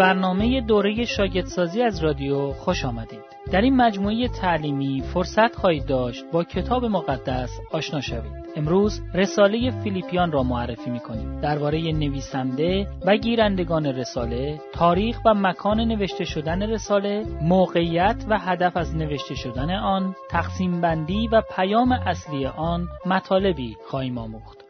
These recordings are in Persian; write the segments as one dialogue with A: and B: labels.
A: برنامه دوره شاگردسازی از رادیو خوش آمدید. در این مجموعه تعلیمی فرصت خواهید داشت با کتاب مقدس آشنا شوید. امروز رساله فیلیپیان را معرفی می کنیم. درباره نویسنده و گیرندگان رساله، تاریخ و مکان نوشته شدن رساله، موقعیت و هدف از نوشته شدن آن، تقسیم بندی و پیام اصلی آن مطالبی خواهیم آموخت.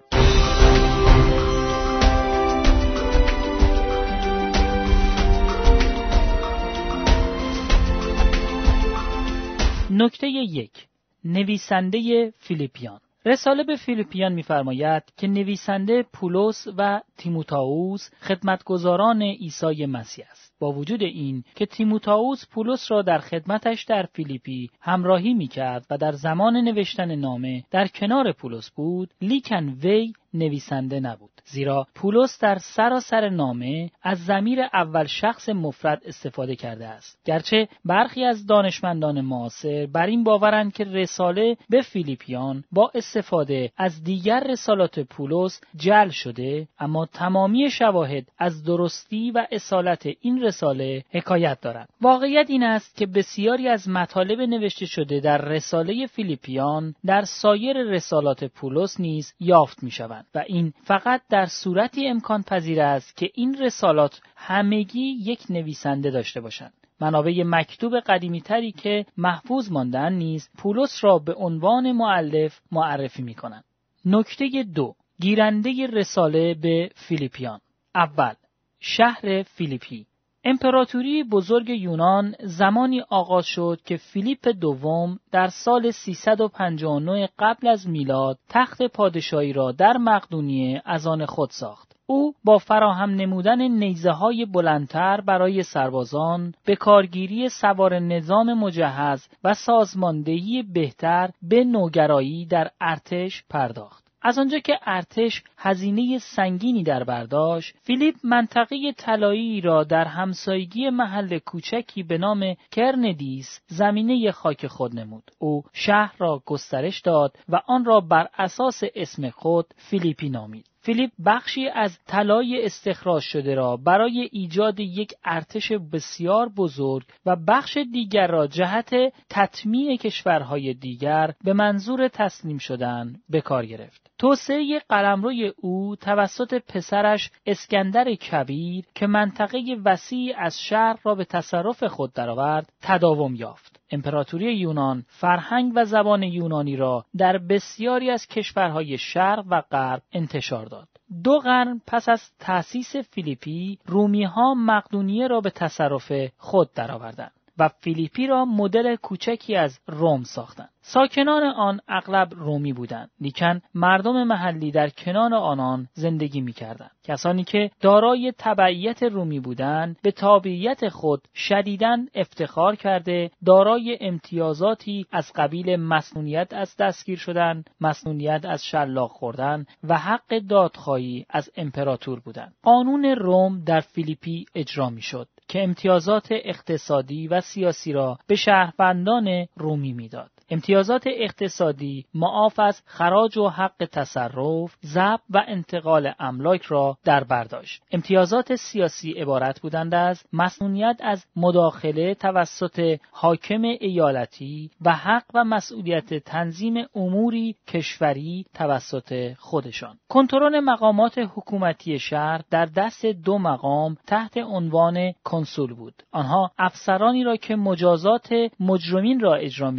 A: نکته یک نویسنده فیلیپیان رساله به فیلیپیان می‌فرماید که نویسنده پولس و تیموتائوس خدمتگزاران عیسی مسیح است. با وجود این که تیموتائوس پولس را در خدمتش در فیلیپی همراهی می کرد و در زمان نوشتن نامه در کنار پولس بود، لیکن وی نویسنده نبود. زیرا پولس در سراسر نامه از زمیر اول شخص مفرد استفاده کرده است. گرچه برخی از دانشمندان معاصر بر این باورند که رساله به فیلیپیان با استفاده از دیگر رسالات پولس جل شده اما تمامی شواهد از درستی و اصالت این رساله حکایت دارند واقعیت این است که بسیاری از مطالب نوشته شده در رساله فیلیپیان در سایر رسالات پولس نیز یافت می شوند و این فقط در صورتی امکان پذیر است که این رسالات همگی یک نویسنده داشته باشند. منابع مکتوب قدیمی تری که محفوظ ماندن نیز پولس را به عنوان معلف معرفی می کنند. نکته دو گیرنده رساله به فیلیپیان اول شهر فیلیپی امپراتوری بزرگ یونان زمانی آغاز شد که فیلیپ دوم در سال 359 قبل از میلاد تخت پادشاهی را در مقدونیه از آن خود ساخت. او با فراهم نمودن نیزه های بلندتر برای سربازان به کارگیری سوار نظام مجهز و سازماندهی بهتر به نوگرایی در ارتش پرداخت. از آنجا که ارتش هزینه سنگینی در برداشت فیلیپ منطقه طلایی را در همسایگی محل کوچکی به نام کرنیدس ضمیمه خاک خود نمود. او شهر را گسترش داد و آن را بر اساس اسم خود فیلیپی نامید. فیلیپ بخشی از طلای استخراج شده را برای ایجاد یک ارتش بسیار بزرگ و بخش دیگر را جهت تطمیع کشورهای دیگر به منظور تسلیم شدن به کار گرفت. توسعه قلمروی او توسط پسرش اسکندر کبیر که منطقه وسیع از شهر را به تصرف خود درآورد تداوم یافت. امپراتوری یونان فرهنگ و زبان یونانی را در بسیاری از کشورهای شرق و غرب انتشار داد. دو قرن پس از تأسیس فیلیپی رومی ها مقدونیه را به تصرف خود درآوردند و فیلیپی را مدل کوچکی از روم ساختند. ساکنان آن اغلب رومی بودند. لیکن مردم محلی در کنار آنان زندگی می‌کردند. کسانی که دارای تابعیت رومی بودند به تابعیت خود شدیداً افتخار کرده دارای امتیازاتی از قبیل مصونیت از دستگیر شدن مصونیت از شلاق خوردن و حق دادخواهی از امپراتور بودند. قانون روم در فیلیپی اجرا می‌شد که امتیازات اقتصادی و سیاسی را به شهروندان رومی می‌داد. امتیازات اقتصادی معاف از خراج و حق تصرف، ضبط و انتقال املاک را در برداشت. امتیازات سیاسی عبارت بودند از مسئولیت از مداخله توسط حاکم ایالتی و حق و مسئولیت تنظیم اموری کشوری توسط خودشان. کنترل مقامات حکومتی شهر در دست دو مقام تحت عنوان کنسول بود. آنها افسرانی را که مجازات مجرمین را اجرا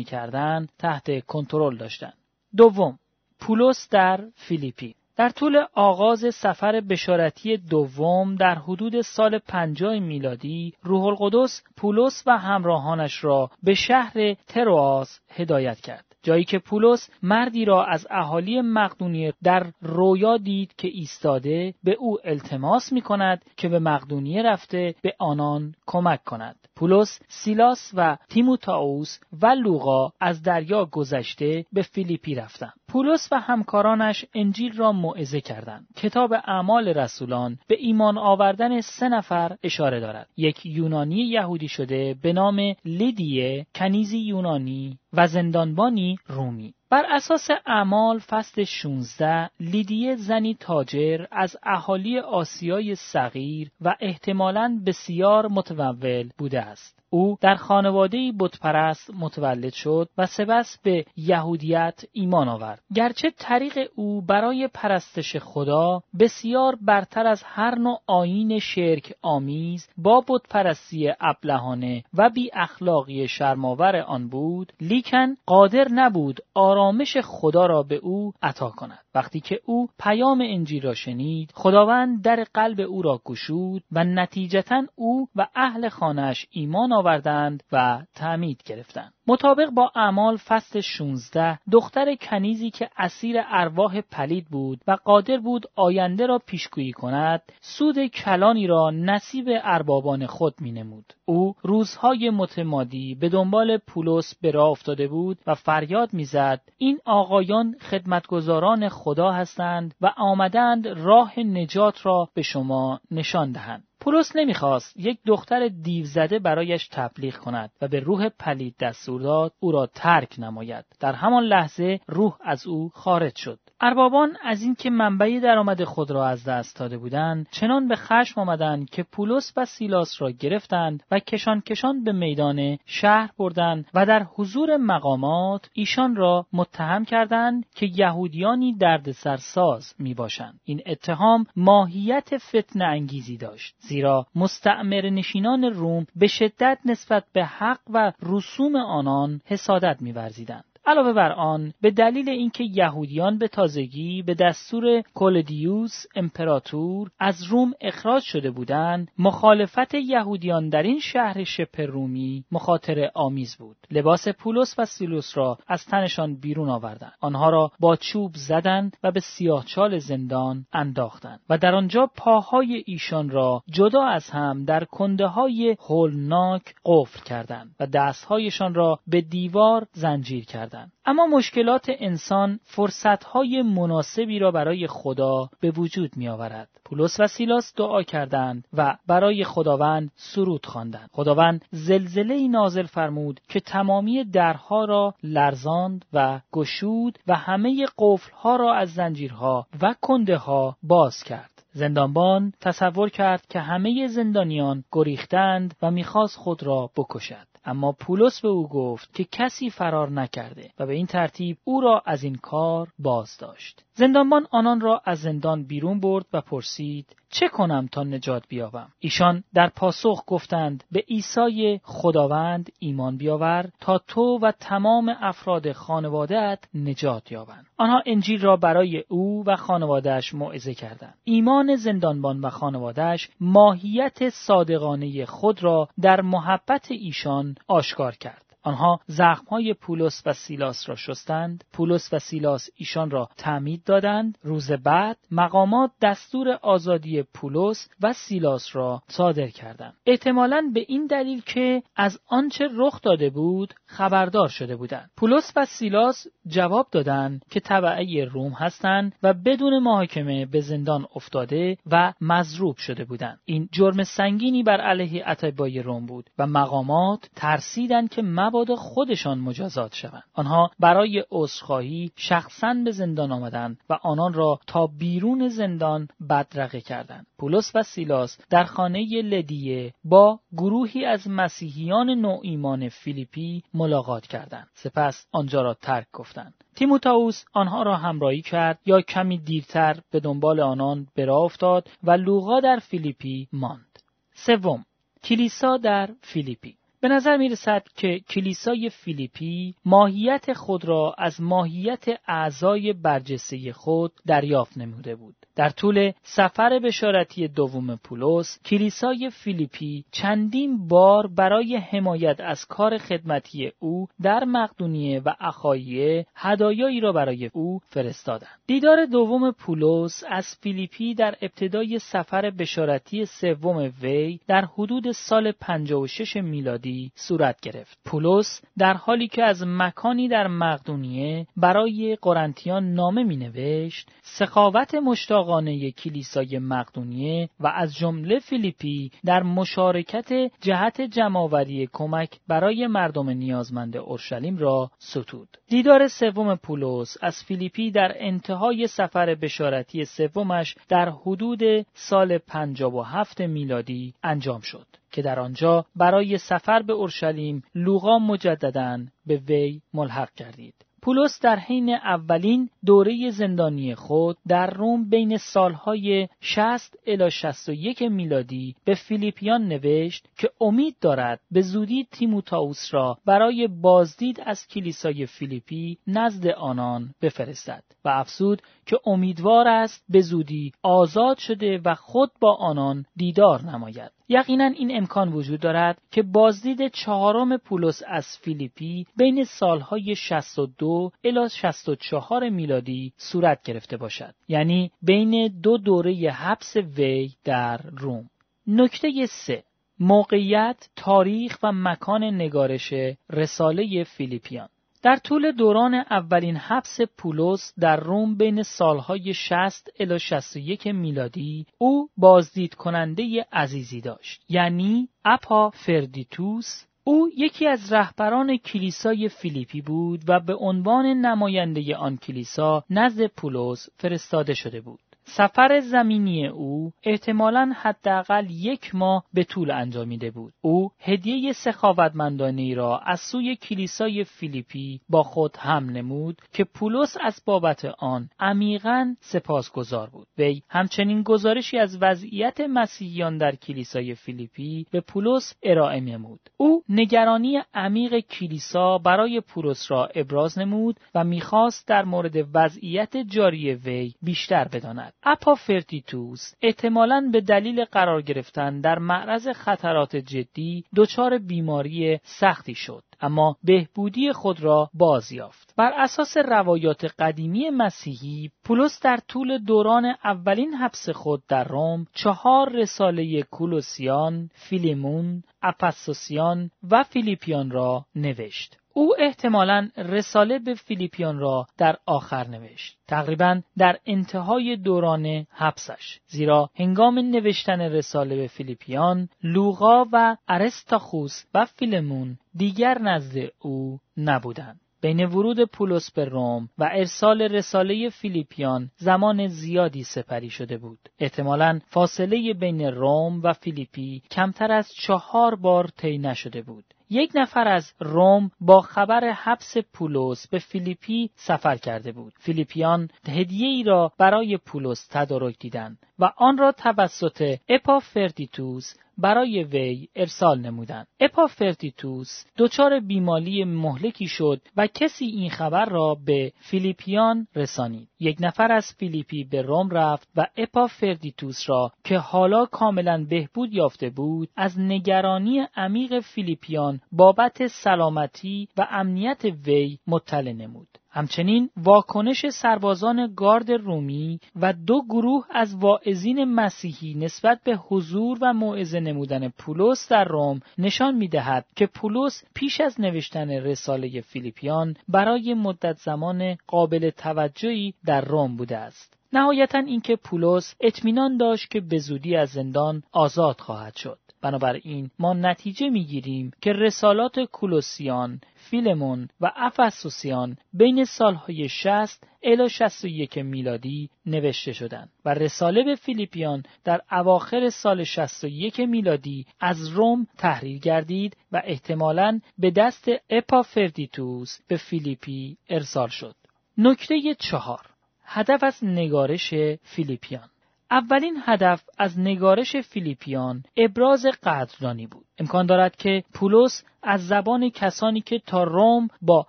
A: می تحت کنترل داشتند. دوم، پولس در فیلیپی در طول آغاز سفر بشارتی دوم در حدود سال 50 میلادی روح القدس پولس و همراهانش را به شهر ترواز هدایت کرد. جایی که پولس مردی را از اهالی مقدونیه در رویا دید که ایستاده به او التماس می کند که به مقدونیه رفته به آنان کمک کند. پولس، سیلاس و تیموتائوس و لوقا از دریا گذشته به فیلیپی رفتند. پولس و همکارانش انجیل را موعظه کردند. کتاب اعمال رسولان به ایمان آوردن سه نفر اشاره دارد. یک یونانی یهودی شده به نام لیدیه، کنیزی یونانی و زندانبانی رومی. بر اساس اعمال فصل 16 لیدیه زنی تاجر از اهالی آسیای صغیر و احتمالاً بسیار متول بوده است. او در خانواده بتپرست متولد شد و سپس به یهودیت ایمان آورد. گرچه طریق او برای پرستش خدا بسیار برتر از هر نوع آیین شرک آمیز با بتپرستی ابلهانه و بی اخلاقی شرماور آن بود لیکن قادر نبود آرامش خدا را به او عطا کند. وقتی که او پیام انجیل را شنید خداوند در قلب او را گشود و نتیجتا او و اهل خانهش ایمان آوردند و تعمید گرفتند. مطابق با اعمال فصل 16 دختر کنیزی که اسیر ارواح پلید بود و قادر بود آینده را پیشگویی کند سود کلانی را نصیب اربابان خود می نمود. او روزهای متمادی به دنبال پولس به راه افتاده بود و فریاد می‌زد این آقایان خدمتگزاران خدا هستند و آمدند راه نجات را به شما نشان دهند پولس نمی‌خواست یک دختر دیو زده برایش تبلیغ کند و به روح پلید دستور داد او را ترک نماید. در همان لحظه روح از او خارج شد. اربابان از اینکه منبع درآمد خود را از دست داده بودند چنان به خشم آمدند که پولس و سیلاس را گرفتند و کشان کشان به میدان شهر بردند و در حضور مقامات ایشان را متهم کردند که یهودیانی دردسرساز می باشند. این اتهام ماهیت فتن انگیزی داشت زیرا مستعمر نشینان روم به شدت نسبت به حق و رسوم آنان حسادت می‌ورزیدند. علاوه بر آن به دلیل اینکه یهودیان به تازگی به دستور کولدیوس امپراتور از روم اخراج شده بودند مخالفت یهودیان در این شهر شپر رومی مخاطر آمیز بود. لباس پولس و سیلوس را از تنشان بیرون آوردند. آنها را با چوب زدند و به سیاهچال زندان انداختند و در آنجا پاهای ایشان را جدا از هم در کنده های هولناک قفل کردند و دستهایشان را به دیوار زنجیر کردند. اما مشکلات انسان فرصتهای مناسبی را برای خدا به وجود می آورد. پولس و سیلاس دعا کردند و برای خداوند سرود خواندند. خداوند زلزله نازل فرمود که تمامی درها را لرزاند و گشود و همه قفلها را از زنجیرها و کنده ها باز کرد. زندانبان تصور کرد که همه زندانیان گریختند و می‌خواست خود را بکشد. اما پولس به او گفت که کسی فرار نکرده و به این ترتیب او را از این کار باز داشت. زندانبان آنان را از زندان بیرون برد و پرسید چه کنم تا نجات بیابم؟ ایشان در پاسخ گفتند به عیسی خداوند ایمان بیاور تا تو و تمام افراد خانوادهت نجات یابند. آنها انجیل را برای او و خانوادهش موعظه کردند. ایمان زندانبان و خانوادهش ماهیت صادقانه خود را در محبت ایشان آشکار کرد. آنها زخمهای پولس و سیلاس را شستند. پولس و سیلاس ایشان را تعمید دادند. روز بعد مقامات دستور آزادی پولس و سیلاس را صادر کردند. احتمالا به این دلیل که از آنچه رخ داده بود خبردار شده بودند. پولس و سیلاس جواب دادند که طبعه روم هستند و بدون محاکمه به زندان افتاده و مضروب شده بودند. این جرم سنگینی بر علیه اتباع روم بود و مقامات ترسیدند که مبادا خودشان مجازات شوند. آنها برای عذرخواهی شخصا به زندان آمدند و آنان را تا بیرون زندان بدرقه کردند. پولس و سیلاس در خانه لدیه با گروهی از مسیحیان نوایمان فیلیپی ملاقات کردند. سپس آنجا را ترک گفتند. تیموتائوس آنها را همراهی کرد یا کمی دیرتر به دنبال آنان به راه افتاد و لوقا در فیلیپی ماند. سوم کلیسا در فیلیپی. به نظر می رسد که کلیسای فیلیپی ماهیت خود را از ماهیت اعضای برجسته خود دریافت نموده بود. در طول سفر بشارتی دوم پولس کلیسای فیلیپی چندین بار برای حمایت از کار خدمتی او در مقدونیه و اخاییه هدایایی را برای او فرستادند دیدار دوم پولس از فیلیپی در ابتدای سفر بشارتی سوم وی در حدود سال 56 میلادی میلادی صورت گرفت. پولس در حالی که از مکانی در مقدونیه برای قرنتیان نامه می نوشت، سخاوت مشتاقانه کلیسای مقدونیه و از جمله فیلیپی در مشارکت جهت جمعآوری کمک برای مردم نیازمند اورشلیم را ستود. دیدار سوم پولس از فیلیپی در انتهای سفر بشارتی سومش در حدود سال 57 میلادی انجام شد که در آنجا برای سفر به اورشلیم لوقا مجددا به وی ملحق گردید. پولس در حین اولین دوره زندانی خود در روم بین سالهای 60 الی 61 میلادی به فیلیپیان نوشت که امید دارد به زودی تیموتائوس را برای بازدید از کلیسای فیلیپی نزد آنان بفرستد و افزود که امیدوار است به زودی آزاد شده و خود با آنان دیدار نماید. یقینا این امکان وجود دارد که بازدید چهارم پولس از فیلیپی بین سالهای 62 الی 64 میلادی صورت گرفته باشد. یعنی بین دو دوره حبس وی در روم. نکته 3 موقعیت، تاریخ و مکان نگارش رساله فیلیپیان. در طول دوران اولین حبس پولس در روم بین سالهای 60 الی 61 میلادی او بازدید کننده عزیزی داشت. یعنی اپافردیتوس او یکی از رهبران کلیسای فیلیپی بود و به عنوان نماینده آن کلیسا نزد پولس فرستاده شده بود. سفر زمینی او احتمالا حداقل یک ماه به طول انجامیده بود. او هدیه سخاوتمندانه را از سوی کلیسای فیلیپی با خود حمل نمود که پولس از بابت آن عمیقا سپاسگزار بود. وی همچنین گزارشی از وضعیت مسیحیان در کلیسای فیلیپی به پولس ارائه نمود. او نگرانی عمیق کلیسا برای پولس را ابراز نمود و می‌خواست در مورد وضعیت جاری وی بیشتر بداند. اپافردیتوس احتمالاً به دلیل قرار گرفتن در معرض خطرات جدی دچار بیماری سختی شد اما بهبودی خود را باز یافت. بر اساس روایات قدیمی مسیحی پولس در طول دوران اولین حبس خود در روم چهار رساله کولسیان، فیلمون، افسسیان و فیلیپیان را نوشت. او احتمالا رساله به فیلیپیان را در آخر نوشت تقریبا در انتهای دوران حبسش زیرا هنگام نوشتن رساله به فیلیپیان لوقا و ارسترخوس و فیلمون دیگر نزد او نبودند بین ورود پولس به روم و ارسال رساله فیلیپیان زمان زیادی سپری شده بود. احتمالا فاصله بین روم و فیلیپی کمتر از چهار بار طی نشده بود. یک نفر از روم با خبر حبس پولس به فیلیپی سفر کرده بود. فیلیپیان هدیه ای را برای پولس تدارک دیدند و آن را توسط اپافردیتوس برای وی ارسال نمودند. اپافردیتوس دچار بیماری مهلکی شد و کسی این خبر را به فیلیپیان رسانید. یک نفر از فیلیپی به روم رفت و اپافردیتوس را که حالا کاملا بهبود یافته بود از نگرانی عمیق فیلیپیان بابت سلامتی و امنیت وی مطلع نمود. همچنین واکنش سربازان گارد رومی و دو گروه از واعظین مسیحی نسبت به حضور و موعظه نمودن پولس در روم نشان می‌دهد که پولس پیش از نوشتن رساله فیلیپیان برای مدت زمان قابل توجهی در روم بوده است. نهایتا اینکه پولس اطمینان داشت که به زودی از زندان آزاد خواهد شد. بنابراین ما نتیجه می‌گیریم که رسالات کولوسیان، فیلمون و افسوسیان بین سالهای 60 الی 61 میلادی نوشته شدند و رساله به فیلیپیان در اواخر سال 61 میلادی از روم تحریر گردید و احتمالاً به دست اپافردیتوس به فیلیپی ارسال شد. نکته چهار هدف از نگارش فیلیپیان اولین هدف از نگارش فیلیپیان ابراز قدردانی بود. امکان دارد که پولس از زبان کسانی که تا روم با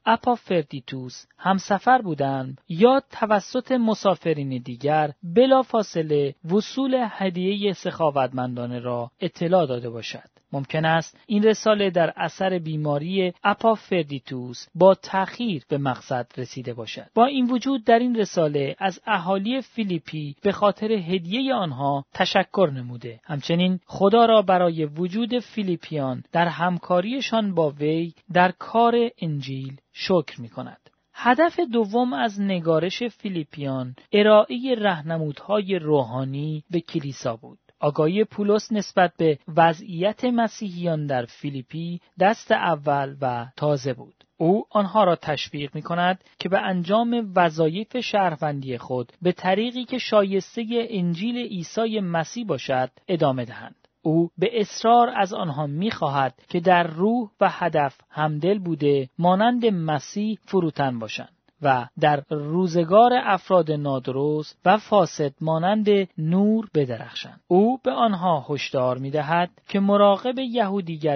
A: اپافردیتوس همسفر بودند یا توسط مسافرین دیگر بلافاصله وصول هدیه سخاوتمندانه را اطلاع داده باشد. ممکن است این رساله در اثر بیماری اپافردیتوس با تأخیر به مقصد رسیده باشد. با این وجود در این رساله از اهالی فیلیپی به خاطر هدیه آنها تشکر نموده. همچنین خدا را برای وجود فیلیپیان در همکاریشان با وی در کار انجیل شکر می کند. هدف دوم از نگارش فیلیپیان ارائه رهنمودهای روحانی به کلیسا بود. آگاهی پولس نسبت به وضعیت مسیحیان در فیلیپی دست اول و تازه بود. او آنها را تشویق می کند که به انجام وظایف شهروندی خود به طریقی که شایسته انجیل عیسی مسیح باشد ادامه دهند. او به اصرار از آنها می‌خواهد که در روح و هدف همدل بوده مانند مسیح فروتن باشند و در روزگار افراد نادرست و فاسد مانند نور بدرخشند. او به آنها هشدار می‌دهد که مراقب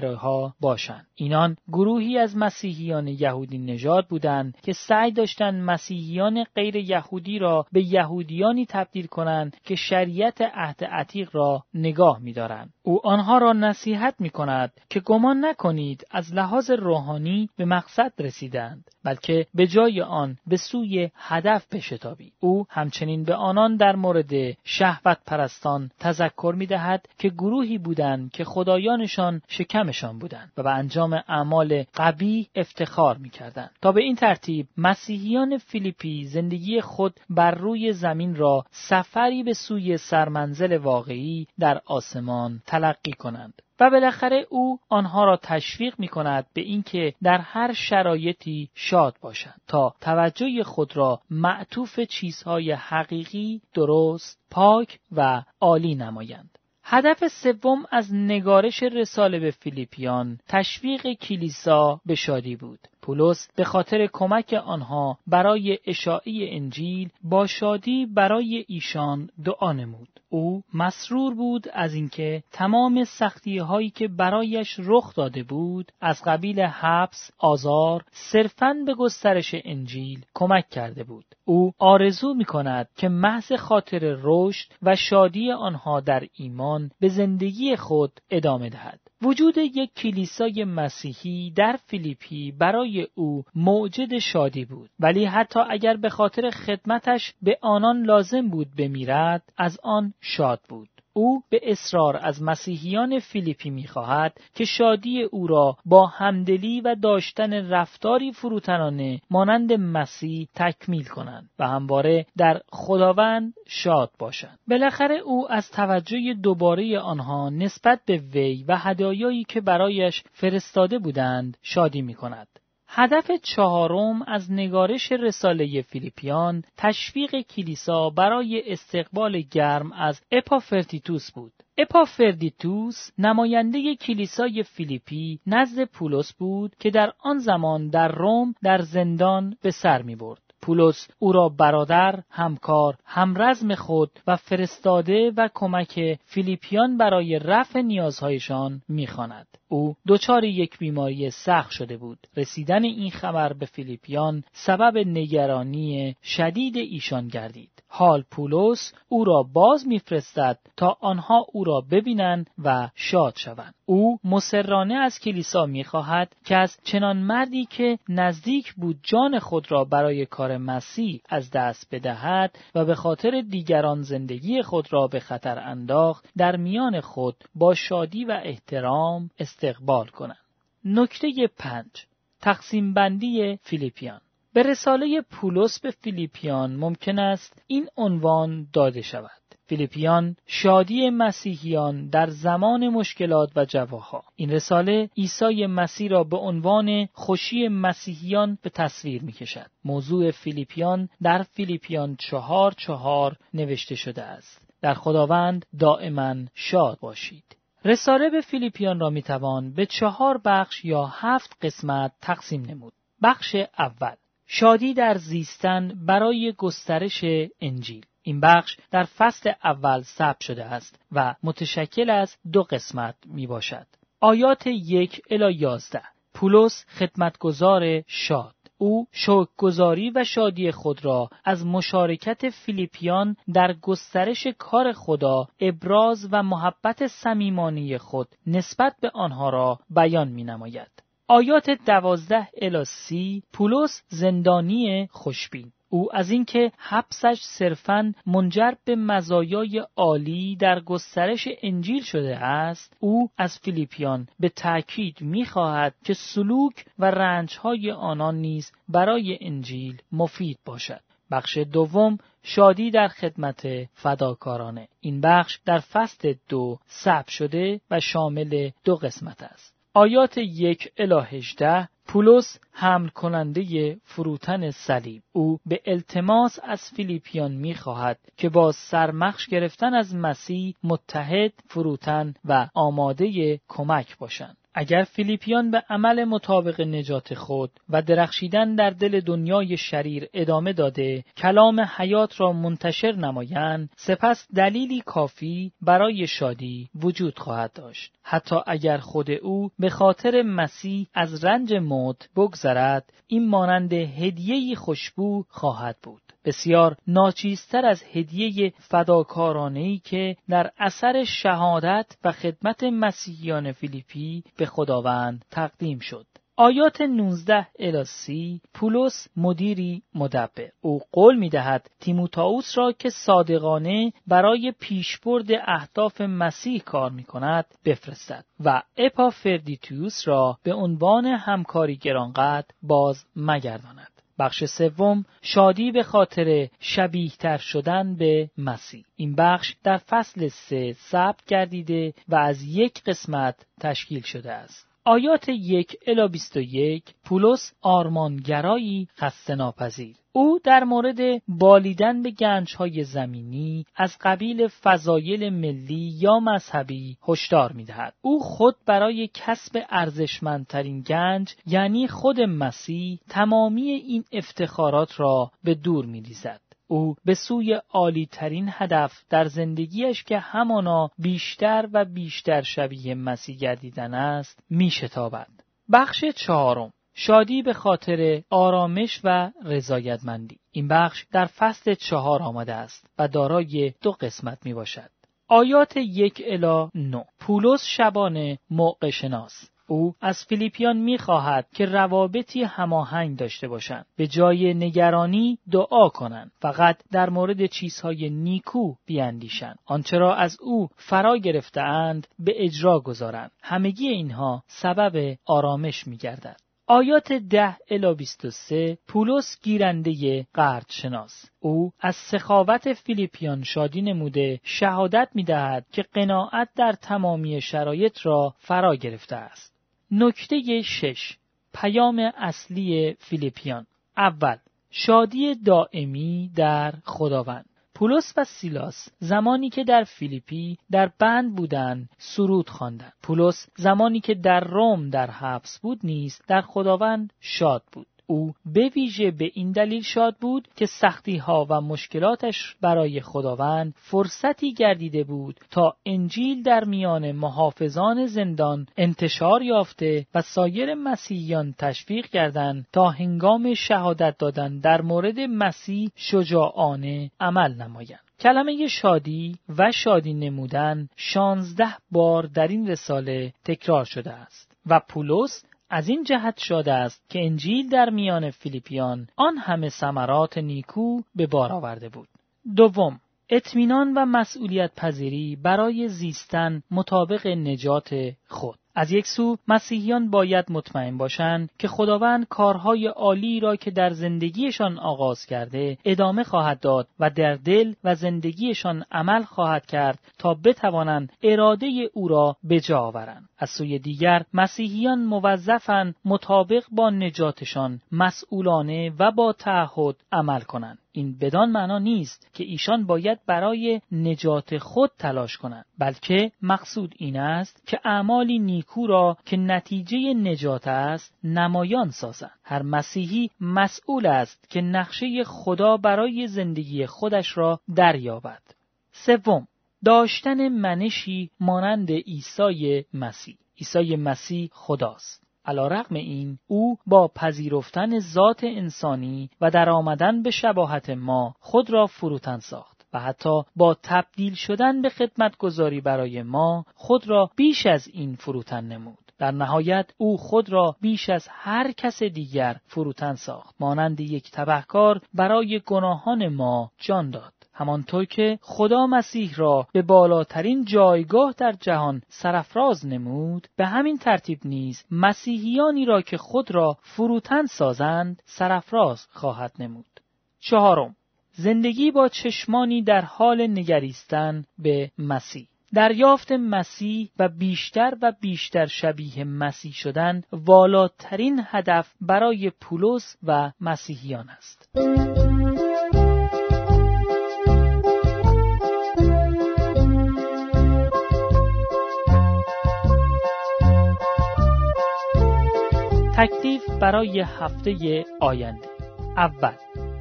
A: ها باشند. اینان گروهی از مسیحیان یهودی نژاد بودند که سعی داشتند مسیحیان غیر یهودی را به یهودیانی تبدیل کنند که شریعت عهد عتیق را نگاه می‌دارند. او آنها را نصیحت می کند که گمان نکنید از لحاظ روحانی به مقصد رسیدند بلکه به جای آن به سوی هدف بشتابید او همچنین به آنان در مورد شهوت پرستان تذکر می دهد که گروهی بودند که خدایانشان شکمشان بودند و به انجام اعمال قوی افتخار می کردند. تا به این ترتیب مسیحیان فیلیپی زندگی خود بر روی زمین را سفری به سوی سرمنزل واقعی در آسمان تلقی کنند. و بالاخره او آنها را تشویق می کند به اینکه در هر شرایطی شاد باشند تا توجه خود را معطوف چیزهای حقیقی درست پاک و عالی نمایند. هدف سوم از نگارش رساله به فیلیپیان تشویق کلیسا به شادی بود. پولس به خاطر کمک آنها برای اشاعه انجیل با شادی برای ایشان دعا نمود. او مسرور بود از اینکه تمام سختی هایی که برایش رخ داده بود از قبیل حبس، آزار، صرفاً به گسترش انجیل کمک کرده بود. او آرزو می کند که محض خاطر رشد و شادی آنها در ایمان به زندگی خود ادامه دهد. وجود یک کلیسای مسیحی در فیلیپی برای او موجد شادی بود. ولی حتی اگر به خاطر خدمتش به آنان لازم بود بمیرد از آن شاد بود. او به اصرار از مسیحیان فیلیپی می‌خواهد که شادی او را با همدلی و داشتن رفتاری فروتنانه مانند مسیح تکمیل کنند و همواره در خداوند شاد باشند بالاخره او از توجه دوباره آنها نسبت به وی و هدایایی که برایش فرستاده بودند شادی می کند. هدف چهارم از نگارش رساله فیلیپیان تشویق کلیسا برای استقبال گرم از اپافردیتوس بود. اپافردیتوس نماینده کلیسای فیلیپی نزد پولس بود که در آن زمان در روم در زندان به سر می برد. پولس او را برادر، همکار، همرزم خود و فرستاده و کمک فیلیپیان برای رفع نیازهایشان می‌خواند. او دچار یک بیماری سخت شده بود. رسیدن این خبر به فیلیپیان سبب نگرانی شدید ایشان گردید. حال پولس او را باز میفرستد تا آنها او را ببینند و شاد شوند. او مسررانه از کلیسا می‌خواهد که از چنان مردی که نزدیک بود جان خود را برای کار مسیح از دست بدهد و به خاطر دیگران زندگی خود را به خطر انداخت در میان خود با شادی و احترام استقبال کنند. نکته پنج تقسیم بندی فیلیپیان به رساله پولس به فیلیپیان ممکن است این عنوان داده شود. فیلیپیان شادی مسیحیان در زمان مشکلات و جواها این رساله عیسی مسیح را به عنوان خوشی مسیحیان به تصویر می کشد. موضوع فیلیپیان در فیلیپیان چهار چهار نوشته شده است. در خداوند دائما شاد باشید. رساله به فیلیپیان را می توان به چهار بخش یا هفت قسمت تقسیم نمود. بخش اول شادی در زیستن برای گسترش انجیل این بخش در فصل اول ثبت شده است و متشکل از دو قسمت می باشد. آیات یک الی یازده پولس خدمتگزار شاد او شوکگذاری و شادی خود را از مشارکت فیلیپیان در گسترش کار خدا ابراز و محبت صمیمانه خود نسبت به آنها را بیان می نماید. آیات دوازده الاسی پولس زندانی خوشبین او از اینکه حبسش صرفاً منجر به مزایای عالی در گسترش انجیل شده است او از فیلیپیان به تأکید می‌خواهد که سلوک و رنجهای آنان نیز برای انجیل مفید باشد. بخش دوم شادی در خدمت فداکارانه. این بخش در فصل دو ثبت شده و شامل دو قسمت است. آیات یک الی هجده پولس حمل کننده فروتن صلیب. او به التماس از فیلیپیان می‌خواهد که با سرمخش گرفتن از مسیح متحد فروتن و آماده کمک باشند. اگر فیلیپیان به عمل مطابق نجات خود و درخشیدن در دل دنیای شریر ادامه داده کلام حیات را منتشر نمایند سپس دلیلی کافی برای شادی وجود خواهد داشت. حتی اگر خود او به خاطر مسیح از رنج موت بگذرد این مانند هدیه‌ای خوشبو خواهد بود. بسیار ناچیزتر از هدیه فداکارانه‌ای که در اثر شهادت و خدمت مسیحیان فیلیپی به خداوند تقدیم شد. آیات 19 الی پولس مدیری مدبر او قول می دهد تیموتائوس را که صادقانه برای پیشبرد اهداف مسیح کار می کند بفرستد و اپافردیتوس را به عنوان همکاری گرانقدر باز مگرداند بخش سوم شادی به خاطر شبیه تر شدن به مسیح. این بخش در فصل سه ثبت گردیده و از یک قسمت تشکیل شده است. آیات یک الا 21 پولس آرمانگرایی خسته ناپذیر. او در مورد بالیدن به گنجهای زمینی از قبیل فضایل ملی یا مذهبی هشدار می‌دهد. او خود برای کسب ارزشمندترین گنج یعنی خود مسیح تمامی این افتخارات را به دور میریزد. او به سوی عالی ترین هدف در زندگیش که همانا بیشتر و بیشتر شبیه مسیح گردیدن است می شتابد. بخش چهارم شادی به خاطر آرامش و رضایتمندی این بخش در فصل چهار آمده است و دارای دو قسمت می باشد. آیات یک الا نو پولس شبانه موقع شناس او از فیلیپیان می‌خواهد که روابطی هماهنگ داشته باشند. به جای نگرانی دعا کنند. فقط در مورد چیزهای نیکو بیاندیشند. آنچه را از او فرا گرفتهاند به اجرا گذارند. همگی اینها سبب آرامش میگردد. آیات ده الا 23 پولس گیرنده قرد شناس او از سخاوت فیلیپیان شادی نموده شهادت می دهد که قناعت در تمامی شرایط را فرا گرفته است. نکته شش. پیام اصلی فیلیپیان. اول شادی دائمی در خداوند. پولس و سیلاس زمانی که در فیلیپی در بند بودند سرود خواندند. پولس زمانی که در روم در حبس بود نیست در خداوند شاد بود. او به ویژه به این دلیل شاد بود که سختی ها و مشکلاتش برای خداوند فرصتی گردیده بود تا انجیل در میان محافظان زندان انتشار یافته و سایر مسیحیان تشویق کردند تا هنگام شهادت دادن در مورد مسیح شجاعانه عمل نمایند. کلمه شادی و شادی نمودن شانزده بار در این رساله تکرار شده است و پولس از این جهت شده است که انجیل در میان فیلیپیان آن همه ثمرات نیکو به بار آورده بود. دوم، اطمینان و مسئولیت پذیری برای زیستن مطابق نجات خود. از یک سو مسیحیان باید مطمئن باشند که خداوند کارهای عالی را که در زندگیشان آغاز کرده ادامه خواهد داد و در دل و زندگیشان عمل خواهد کرد تا بتوانند اراده او را به جا آورند. از سوی دیگر مسیحیان موظفند مطابق با نجاتشان مسئولانه و با تعهد عمل کنند. این بدان معنا نیست که ایشان باید برای نجات خود تلاش کنند بلکه مقصود این است که اعمالی نیکو را که نتیجه نجات است نمایان سازند. هر مسیحی مسئول است که نقشه خدا برای زندگی خودش را دریابد. سوم داشتن منشی مانند عیسی مسیح. عیسی مسیح خداست. علا رقم این او با پذیرفتن ذات انسانی و در آمدن به شباهت ما خود را فروتن ساخت و حتی با تبدیل شدن به خدمتگذاری برای ما خود را بیش از این فروتن نمود. در نهایت او خود را بیش از هر کس دیگر فروتن ساخت مانند یک تبهکار برای گناهان ما جان داد همانطور که خدا مسیح را به بالاترین جایگاه در جهان سرفراز نمود به همین ترتیب نیز مسیحیانی را که خود را فروتن سازند سرفراز خواهد نمود چهارم زندگی با چشمانی در حال نگریستن به مسیح دریافت مسیح و بیشتر و بیشتر شبیه مسیح شدن والاترین هدف برای پولس و مسیحیان است. تکلیف برای هفته آینده اول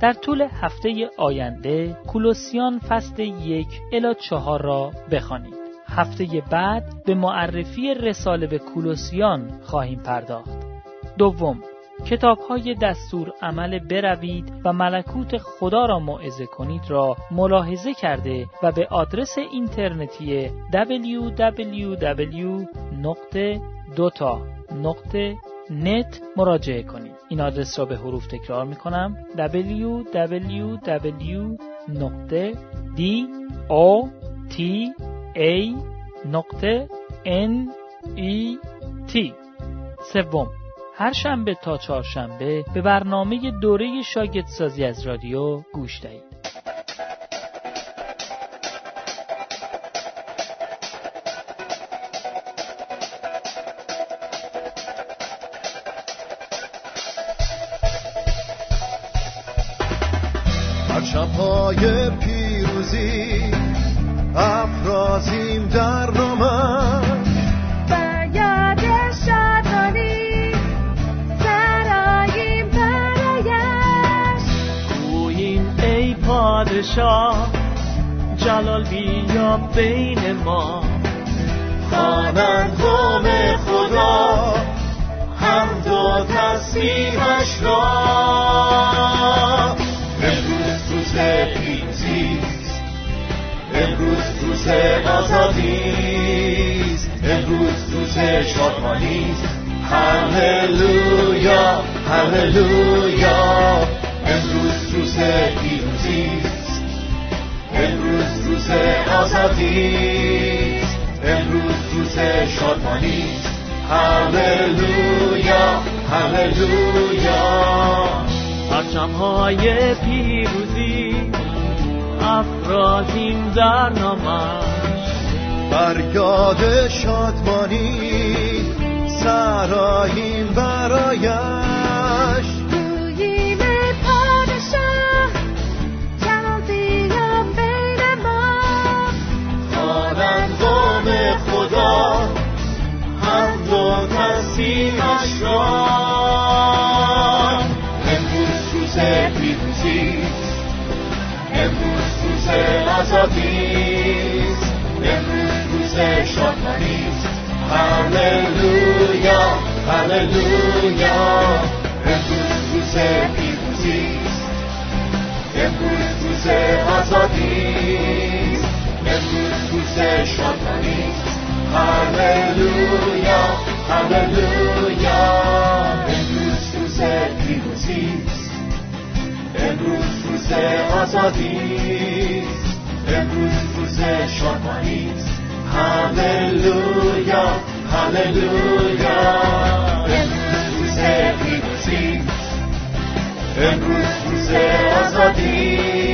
A: در طول هفته آینده کولوسیان فصل یک الا چهار را بخوانید. هفته بعد به معرفی رساله به کولوسیان خواهیم پرداخت. دوم کتاب های دستور عمل بروید و ملکوت خدا را موعظه کنید را ملاحظه کرده و به آدرس اینترنتی www.dota.net نت مراجعه کنید. این آدرس را به حروف تکرار می کنم www.dota.net سوم. هر شنبه تا چهارشنبه به برنامه دوره شاگردسازی از رادیو گوش دهید.
B: و تسبیحش را. امروز روز پیروزیست امروز روز آزادیست. امروز روز شادمانیست. هللویا هللویا. امروز روز پیروزیست. امروز روز آزادیست. امروز روز هللویا. هللویا.
C: پرچمهای پیروزی افرازیم در نامش.
B: بر یاد شادمانی سراییم برایش.
D: گوییم پادشاه جلال بیا بین ما.
B: خوانند قوم خدا حمد و تسبیحش را. پیروزیست امروز روز آزادیست امروز روز شادمانیست هللویا هللویا امروز روز پیروزیست امروز روز آزادیست امروز روز شادمانیست هللویا هللویا امروز روز پیروزیست امروز روز آزادیست امروز روز شادمانیست هللویا هللویا امروز روز پیروزیست امروز روز آزادیست